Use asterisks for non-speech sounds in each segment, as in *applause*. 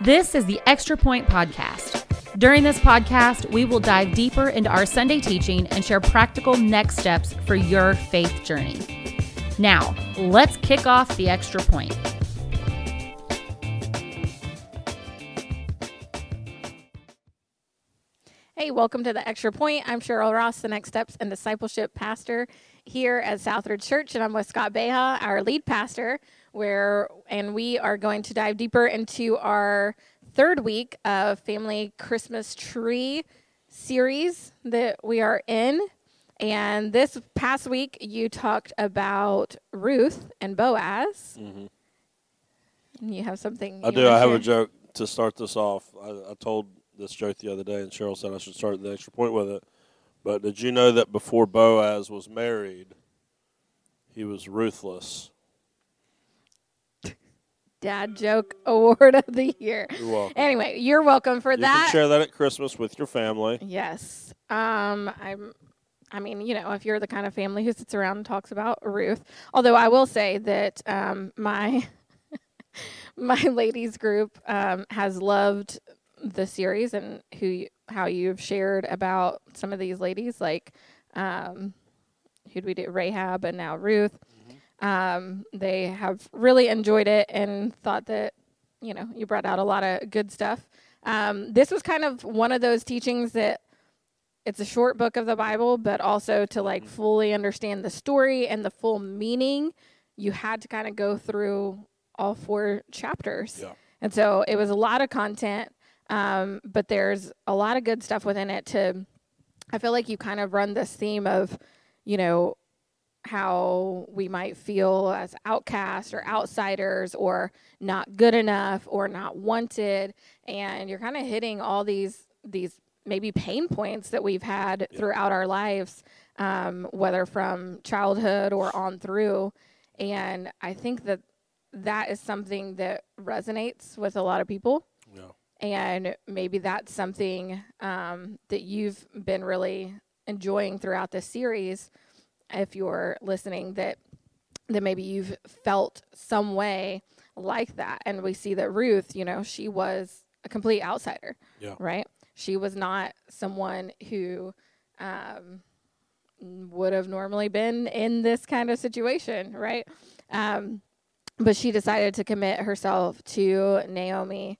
This is the Extra Point Podcast. During this podcast, we will dive deeper into our Sunday teaching and share practical next steps for your faith journey. Now, let's kick off the Extra Point. Hey, welcome to the Extra Point. I'm Cheryl Ross, the Next Steps and Discipleship Pastor here at Southridge Church, and I'm with Scott Beha, our lead pastor, where and we are going to dive deeper into our third week of Family Christmas Tree series that we are in. And this past week, you talked about Ruth and Boaz. Mm-hmm. And you have something. I do. I have a joke to start this off. I, I told this joke the other day, and Cheryl said I should start the extra point with it. But did you know that before Boaz was married, he was ruthless? Dad joke award *laughs* of the year. You're welcome. Anyway, you're welcome for you that. can share that at Christmas with your family. Yes. Um, I'm. I mean, you know, if you're the kind of family who sits around and talks about Ruth, although I will say that um, my *laughs* my ladies group um, has loved the series and who how you've shared about some of these ladies, like um, who'd we do Rahab and now Ruth. Um, they have really enjoyed it and thought that you know you brought out a lot of good stuff. Um, this was kind of one of those teachings that it's a short book of the Bible, but also to like fully understand the story and the full meaning, you had to kind of go through all four chapters. Yeah. And so it was a lot of content, um, but there's a lot of good stuff within it. To I feel like you kind of run this theme of, you know, how we might feel as outcasts or outsiders or not good enough or not wanted. And you're kind of hitting all these these maybe pain points that we've had throughout our lives um, whether from childhood or on through. And i think that that is something that resonates with a lot of people. Yeah. and maybe that's something um, that you've been really enjoying throughout this series if you're listening that that maybe you've felt some way like that. And we see that Ruth you know she was a complete outsider Yeah. right? She was not someone who um, would have normally been in this kind of situation right? Um, but she decided to commit herself to Naomi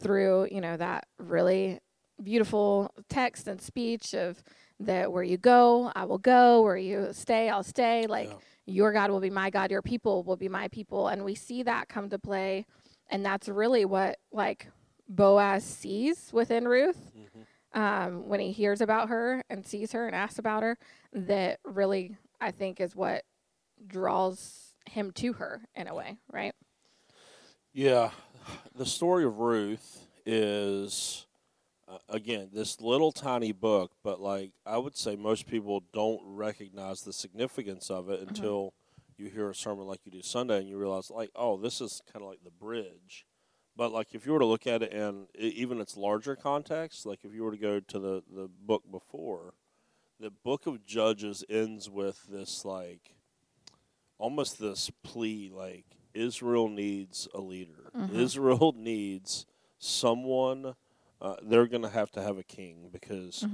through you know that really beautiful text and speech of that where you go I will go. Where you stay I'll stay. Like Yeah. your God will be my God your people will be my people. And we see that come to play. And that's really what like Boaz sees within Ruth um, when he hears about her and sees her and asks about her that really I think is what draws him to her in a way right? Yeah, the story of Ruth is uh, again this little tiny book, but like I would say most people don't recognize the significance of it until you hear a sermon like you do Sunday and you realize like oh this is kind of like the bridge. But like if you were to look at it in even its larger context, like if you were to go to the the book before, the book of Judges ends with this like almost this plea like Israel needs a leader. Israel *laughs* needs someone. Uh, they're going to have to have a king because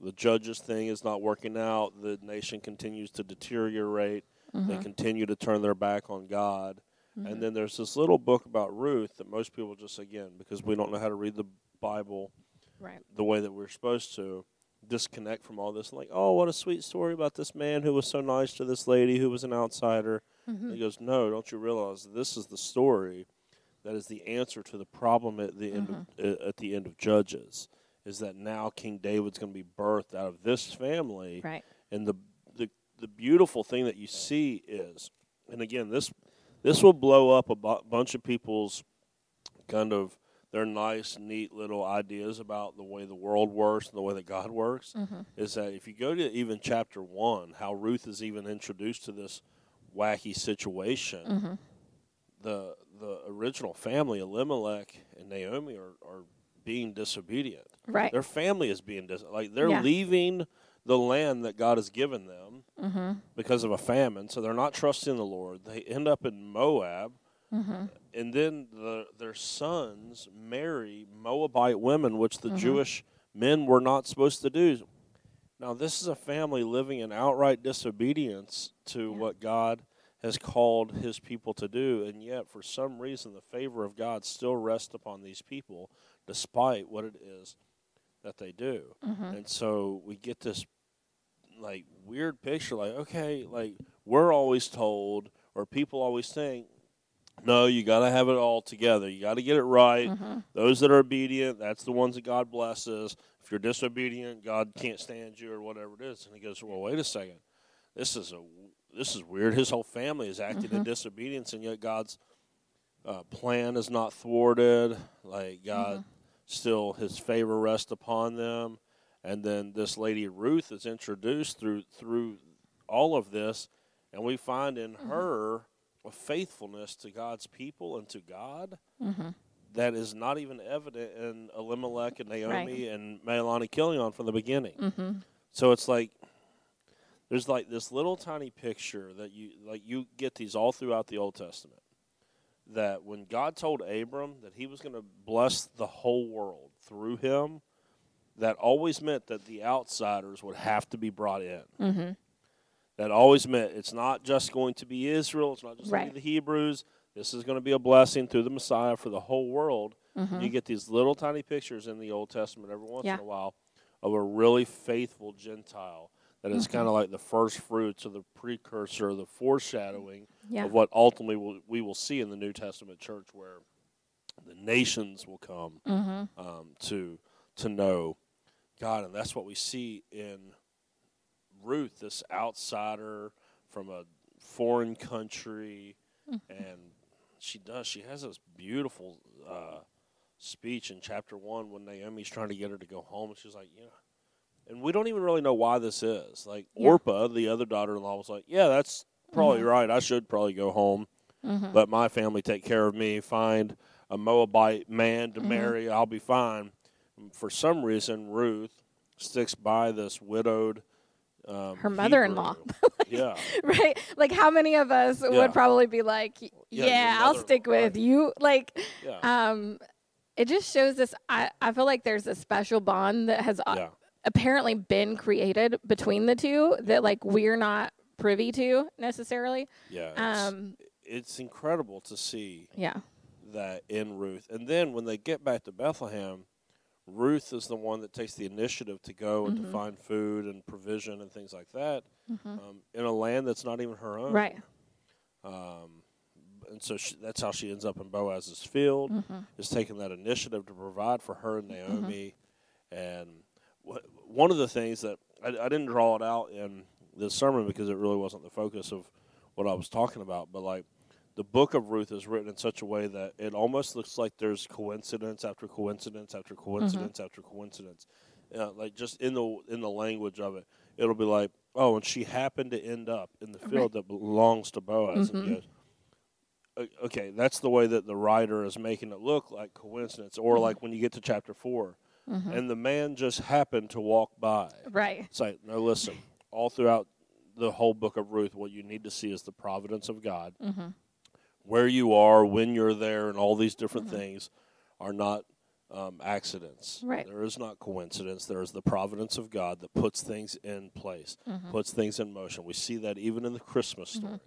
the judges thing is not working out. The nation continues to deteriorate. They continue to turn their back on God. And then there's this little book about Ruth that most people just again because we don't know how to read the Bible right the way that we're supposed to disconnect from all this like oh what a sweet story about this man who was so nice to this lady who was an outsider Mm-hmm. he goes no don't you realize this is the story that is the answer to the problem at the end Mm-hmm. of, uh, at the end of judges is that now king david's going to be birthed out of this family right and the, the the beautiful thing that you see is, and again, this this will blow up a bu- bunch of people's kind of their nice, neat little ideas about the way the world works and the way that God works. Is that if you go to even chapter one, how Ruth is even introduced to this wacky situation, the the original family, Elimelech and Naomi, are, are being disobedient. right Their family is being dis- like they're Yeah. leaving the land that God has given them mm-hmm. because of a famine. So they're not trusting the Lord. They end up in Moab, and then the, their sons marry Moabite women, which the Jewish men were not supposed to do. Now, this is a family living in outright disobedience to Yeah. what God has called his people to do, and yet, for some reason, the favor of God still rests upon these people, despite what it is that they do. Mm-hmm. And so we get this like weird picture like okay like we're always told or people always think no you got to have it all together. You got to get it right. Mm-hmm. Those that are obedient that's the ones that god blesses. If you're disobedient god can't stand you or whatever it is. And he goes well wait a second. This is a this is weird. His whole family is acting in mm-hmm. disobedience and yet god's uh, plan is not thwarted. Like god mm-hmm. still his favor rests upon them. And then this lady Ruth is introduced through through all of this, and we find in mm-hmm. her a faithfulness to God's people and to God that is not even evident in Elimelech and Naomi and Malani Chilion from the beginning. So it's like there's like this little tiny picture that you like you get these all throughout the Old Testament. That when God told Abram that he was going to bless the whole world through him, that always meant that the outsiders would have to be brought in. Mm-hmm. That always meant it's not just going to be Israel, it's not just going Right. to be the Hebrews. This is going to be a blessing through the Messiah for the whole world. You get these little tiny pictures in the Old Testament every once Yeah. in a while of a really faithful Gentile that is kind of like the first fruits or the precursor, the foreshadowing Yeah. of what ultimately will, we will see in the New Testament church, where the nations will come Mm-hmm. um, to to know God, and that's what we see in Ruth, this outsider from a foreign country, and she does. She has this beautiful uh, speech in chapter one when Naomi's trying to get her to go home, and she's like, "You "Yeah." And we don't even really know why this is. Like Yeah. Orpah, the other daughter-in-law, was like, "Yeah, that's probably right. I should probably go home, let my family take care of me. Find a Moabite man to marry. I'll be fine." For some reason, Ruth sticks by this widowed. Um, Her mother-in-law. Hebrew. *laughs* yeah, right? Like, how many of us Yeah. would probably be like, Yeah, "Yeah, I'll stick with right. you." Like, um, it just shows this. I I feel like there's a special bond that has. Apparently been created between the two that like we're not privy to necessarily. yeah. It's, Um, it's incredible to see yeah, that in Ruth. And then when they get back to Bethlehem, Ruth is the one that takes the initiative to go and to find food and provision and things like that um, in a land that's not even her own. right. Um, and so she, that's how she ends up in Boaz's field, Mm-hmm. is taking that initiative to provide for her and Naomi. And wh- one of the things that I, I didn't draw it out in this sermon because it really wasn't the focus of what I was talking about, but like the book of Ruth is written in such a way that it almost looks like there's coincidence after coincidence after mm-hmm. coincidence after coincidence. Uh, like just in the in the language of it, it'll be like, oh, and she happened to end up in the field that belongs to Boaz. Goes, mm-hmm. okay, that's the way that the writer is making it look like coincidence, or mm-hmm. like when you get to chapter 4 and the man just happened to walk by. Right. It's like, no, listen, all throughout the whole book of Ruth, what you need to see is the providence of God. Mm-hmm. Where you are, when you're there, and all these different things are not um, accidents. Right. There is not coincidence. There is the providence of God that puts things in place, puts things in motion. We see that even in the Christmas story.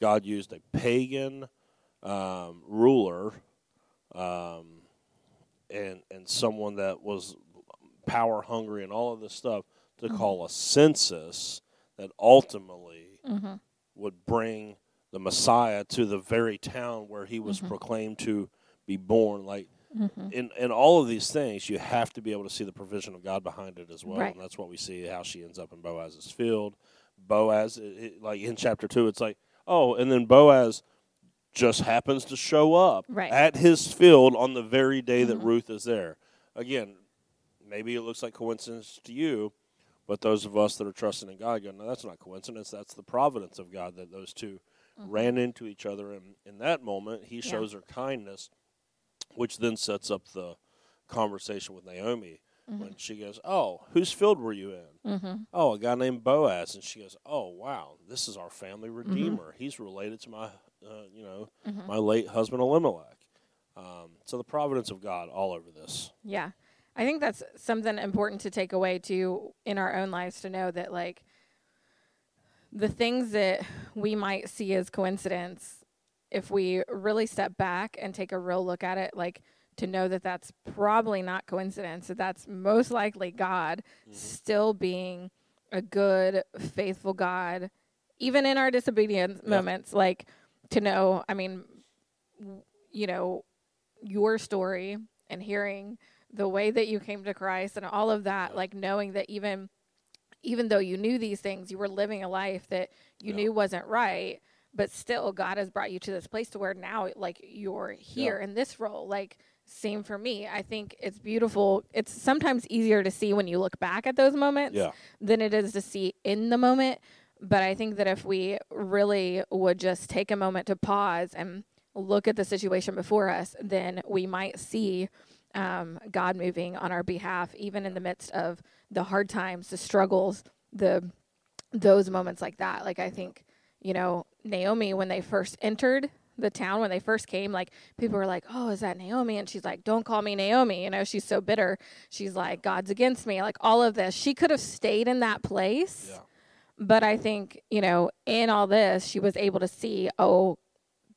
God used a pagan um, ruler um, and and someone that was power hungry and all of this stuff to mm-hmm. call a census that ultimately mm-hmm. would bring the Messiah to the very town where he was mm-hmm. proclaimed to be born. Like in in all of these things, you have to be able to see the provision of God behind it as well, Right. and that's what we see how she ends up in Boaz's field. Boaz, it, it- like in chapter two, it's like oh, and then Boaz just happens to show up Right. at his field on the very day that Ruth is there. Again, maybe it looks like coincidence to you, but those of us that are trusting in God go, no, that's not coincidence. That's the providence of God that those 2 ran into each other. And in that moment, he shows her kindness, which then sets up the conversation with Naomi when she goes, "Oh, whose field were you in?" Mm-hmm. Oh, a guy named Boaz, and she goes, "Oh, wow, this is our family Mm-hmm. redeemer. He's related to my, uh, you know, Mhm. my late husband Elimelech." Um, so the providence of God all over this. Yeah. I think that's something important to take away too in our own lives to know that like the things that we might see as coincidence if we really step back and take a real look at it like to know that that's probably not coincidence that that's most likely God still being a good faithful God even in our disobedience Yeah. moments like to know I mean you know your story and hearing the way that you came to Christ and all of that, like knowing that even even though you knew these things, you were living a life that you Yeah. knew wasn't right, but still God has brought you to this place to where now like you're here in this role. Like same for me. I think it's beautiful. It's sometimes easier to see when you look back at those moments Yeah, than it is to see in the moment. But I think that if we really would just take a moment to pause and look at the situation before us, then we might see um, God moving on our behalf, even in the midst of the hard times, the struggles, the those moments like that. Like I think, you know, Naomi when they first entered the town when they first came, like people were like, "Oh, is that Naomi?" And she's like, "Don't call me Naomi." You know, she's so bitter. She's like, "God's against me." Like all of this, she could have stayed in that place. yeah, But I think, you know, in all this, she was able to see, oh,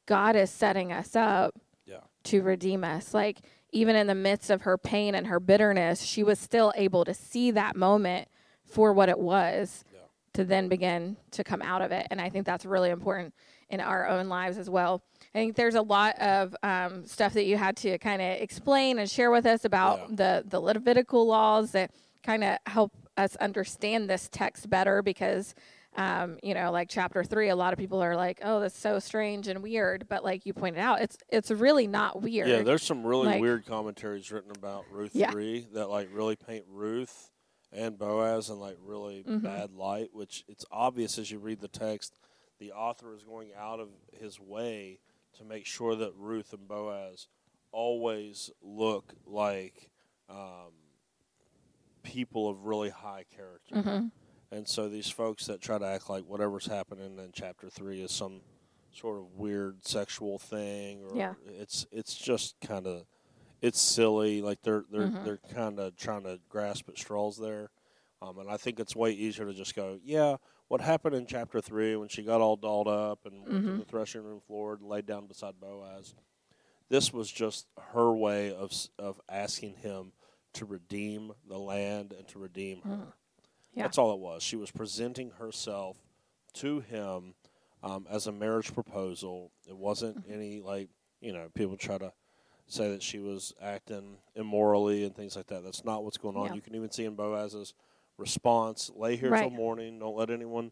God is setting us up yeah, to redeem us. Like, even in the midst of her pain and her bitterness, she was still able to see that moment for what it was Yeah. to then begin to come out of it. And I think that's really important in our own lives as well. I think there's a lot of um, stuff that you had to kind of explain and share with us about Yeah. the, the Levitical laws that kind of help us understand this text better because um, you know, like chapter three, a lot of people are like, "Oh, that's so strange and weird," but like you pointed out, it's it's really not weird. yeah. There's some really Like- weird commentaries written about Ruth Yeah. three that like really paint Ruth and Boaz in like really Mhm. bad light. Which it's obvious as you read the text, the author is going out of his way to make sure that Ruth and Boaz always look like um, people of really high character. hmm And so these folks that try to act like whatever's happening in chapter three is some sort of weird sexual thing, or Yeah. it's it's just kind of it's silly. Like they're they're Mhm. they're kind of trying to grasp at straws there. Um, and I think it's way easier to just go, yeah, what happened in chapter three when she got all dolled up and went to Mhm. the threshing room floor and laid down beside Boaz. This was just her way of of asking him to redeem the land and to redeem her. Mhm. Yeah. That's all it was. She was presenting herself to him um, as a marriage proposal. It wasn't Mm-hmm. any like you know people try to say that she was acting immorally and things like that. That's not what's going on. Yeah. You can even see in Boaz's response: "Lay here till morning. Don't let anyone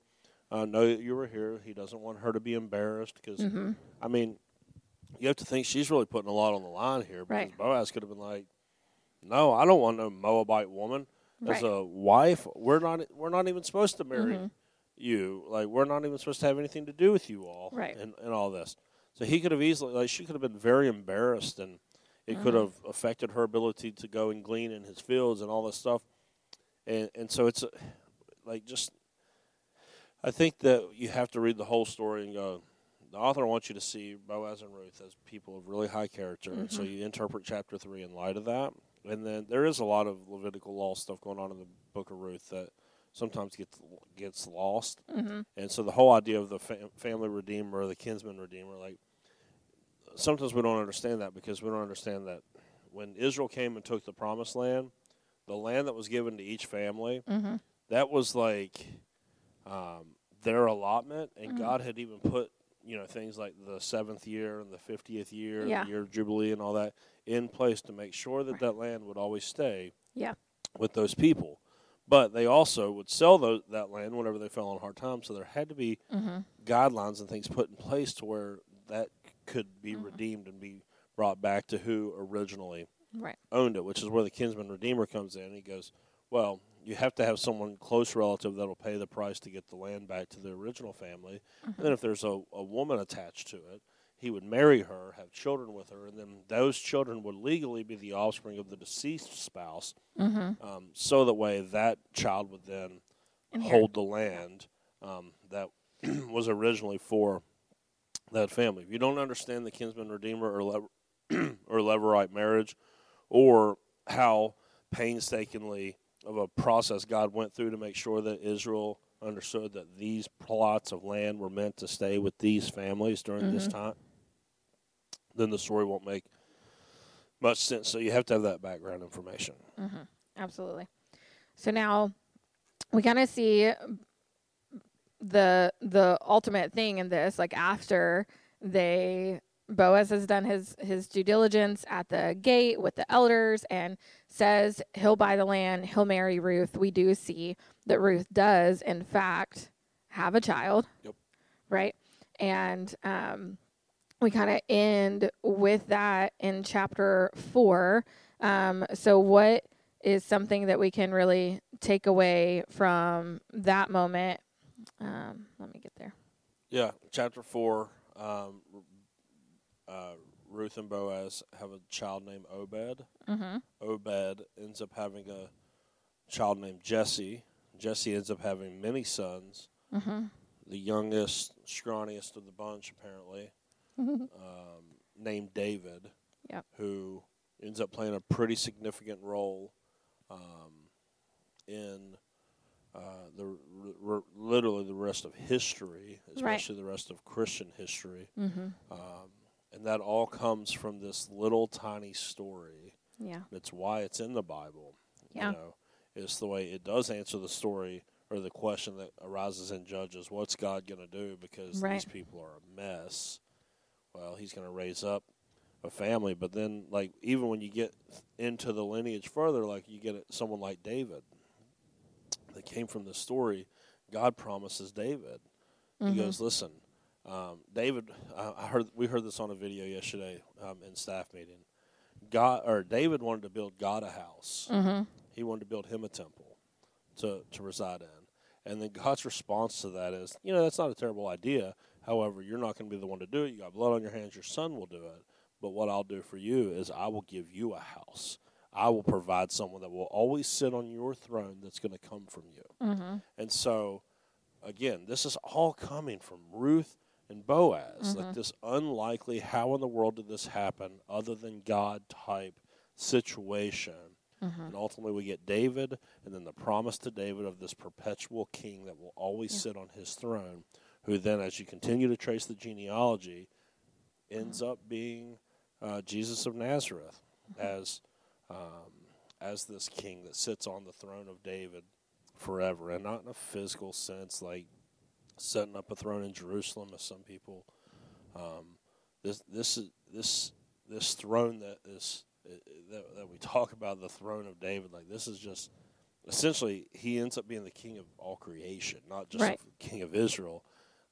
uh, know that you were here." He doesn't want her to be embarrassed because hmm I mean, you have to think she's really putting a lot on the line here because Right. Boaz could have been like, "No, I don't want no Moabite woman as Right. a wife. We're not. We're not even supposed to marry Mhm. you. Like, we're not even supposed to have anything to do with you all, Right. And and all this. So he could have easily, like, she could have been very embarrassed, and it could Mhm. have affected her ability to go and glean in his fields and all this stuff. And and so it's uh, like just. I think that you have to read the whole story and go. The author wants you to see Boaz and Ruth as people of really high character, and so you interpret chapter three in light of that. And then there is a lot of Levitical law stuff going on in the book of Ruth that sometimes gets gets lost. hmm And so the whole idea of the fam- family redeemer or the kinsman redeemer, like sometimes we don't understand that because we don't understand that when Israel came and took the promised land, the land that was given to each family, hmm that was like um, their allotment, and Mhm. God had even put you know things like the seventh year and the fiftieth year, Yeah. the year of jubilee, and all that in place to make sure that Right. that land would always stay Yeah. with those people. But they also would sell those, that land whenever they fell on hard times. So there had to be hmm guidelines and things put in place to where that could be Mhm. redeemed and be brought back to who originally Right. owned it, which is where the kinsman redeemer comes in. He goes, well, you have to have someone close relative that'll pay the price to get the land back to the original family. Mhm. And then if there's a, a woman attached to it, he would marry her, have children with her, and then those children would legally be the offspring of the deceased spouse. Mm-hmm. Um, so that way, that child would then Inherit. hold the land um, that *clears throat* was originally for that family. If you don't understand the kinsman redeemer or lever- *clears throat* or levirate marriage, or how painstakingly of a process God went through to make sure that Israel understood that these plots of land were meant to stay with these families during this mm-hmm. time, then the story won't make much sense. So you have to have that background information. Mm-hmm. Absolutely. So now we kind of see the the ultimate thing in this, like after they Boaz has done his his due diligence at the gate with the elders and says he'll buy the land, he'll marry Ruth. We do see that Ruth does, in fact, have a child. Yep. Right. And um, we kind of end with that in chapter four. Um, so, what is something that we can really take away from that moment? Um, let me get there. Yeah, chapter four. Um, uh, Ruth and Boaz have a child named Obed. Mm-hmm. Obed ends up having a child named Jesse. Jesse ends up having many sons. Mm-hmm. The youngest, scrawniest of the bunch, apparently, um, named David, Yep. who ends up playing a pretty significant role um, in uh, the r- r- literally the rest of history, especially the rest of Christian history. Mm-hmm. Um, and that all comes from this little tiny story. Yeah. That's why it's in the Bible. Yeah. You know, it's the way it does answer the story or the question that arises in Judges what's God going to do because Right. these people are a mess? Well, He's going to raise up a family. But then, like, even when you get into the lineage further, like, you get someone like David that came from the story, God promises David. Mm-hmm. He goes, listen, um, David. I heard we heard this on a video yesterday um, in staff meeting. God or David wanted to build God a house. Mm-hmm. He wanted to build him a temple to to reside in. And then God's response to that is, you know, that's not a terrible idea. However, you're not going to be the one to do it. You got blood on your hands. Your son will do it. But what I'll do for you is I will give you a house. I will provide someone that will always sit on your throne that's going to come from you. Mm-hmm. And so, again, this is all coming from Ruth and Boaz. Like this unlikely, how in the world did this happen other than God type situation? And ultimately, we get David, and then the promise to David of this perpetual king that will always sit on his throne, who then, as you continue to trace the genealogy, ends up being uh, Jesus of Nazareth as um, as this king that sits on the throne of David forever, and not in a physical sense, like setting up a throne in Jerusalem, as some people. Um, this this is this this throne that is that, that we talk about the throne of David. Like this is just essentially he ends up being the king of all creation, not just Right. the king of Israel.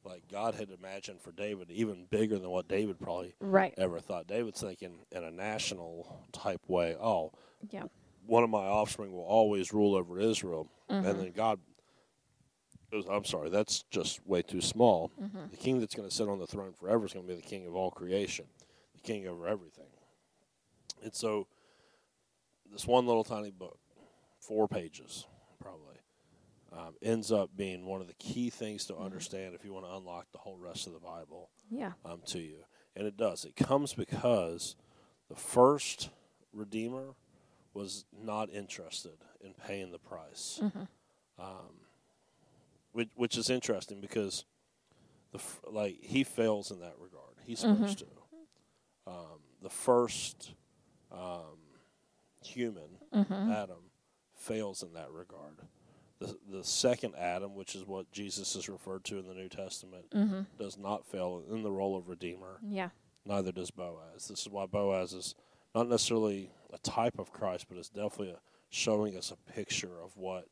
Like God had imagined for David, even bigger than what David probably Right. ever thought. David's thinking in a national type way. Oh, Yeah. one of my offspring will always rule over Israel, Mm-hmm. and then God. I'm sorry, that's just way too small. Mm-hmm. The king that's going to sit on the throne forever is going to be the king of all creation, the king over everything. And so, this one little tiny book, four pages probably, um, ends up being one of the key things Mm-hmm. to understand if you want to unlock the whole rest of the Bible Yeah. um, to you. And it does. It comes because the first Redeemer was not interested in paying the price. Um, which, which is interesting because the like he fails in that regard. He's supposed to. Um, the first um, human, Adam, fails in that regard. The, the second Adam, which is what Jesus is referred to in the New Testament, does not fail in the role of Redeemer. Yeah. Neither does Boaz. This is why Boaz is not necessarily a type of Christ, but it's definitely a, showing us a picture of what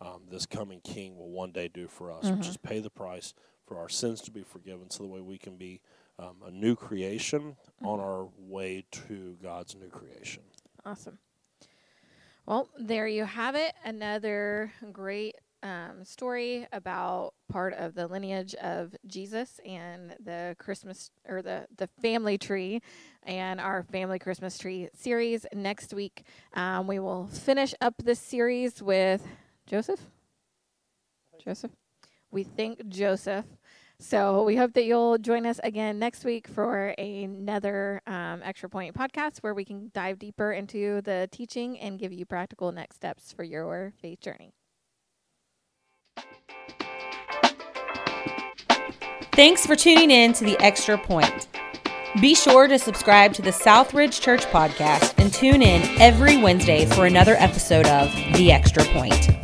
um, this coming King will one day do for us, which is pay the price for our sins to be forgiven, so the way we can be um, a new creation on our way to God's new creation. Awesome. Well, there you have it. Another great um, story about part of the lineage of Jesus and the Christmas or the the family tree and our family Christmas tree series. Next week, um, we will finish up this series with Joseph. Joseph. We thank Joseph. So we hope that you'll join us again next week for another um, Extra Point podcast where we can dive deeper into the teaching and give you practical next steps for your faith journey. Thanks for tuning in to the Extra Point. Be sure to subscribe to the Southridge Church podcast and tune in every Wednesday for another episode of The Extra Point.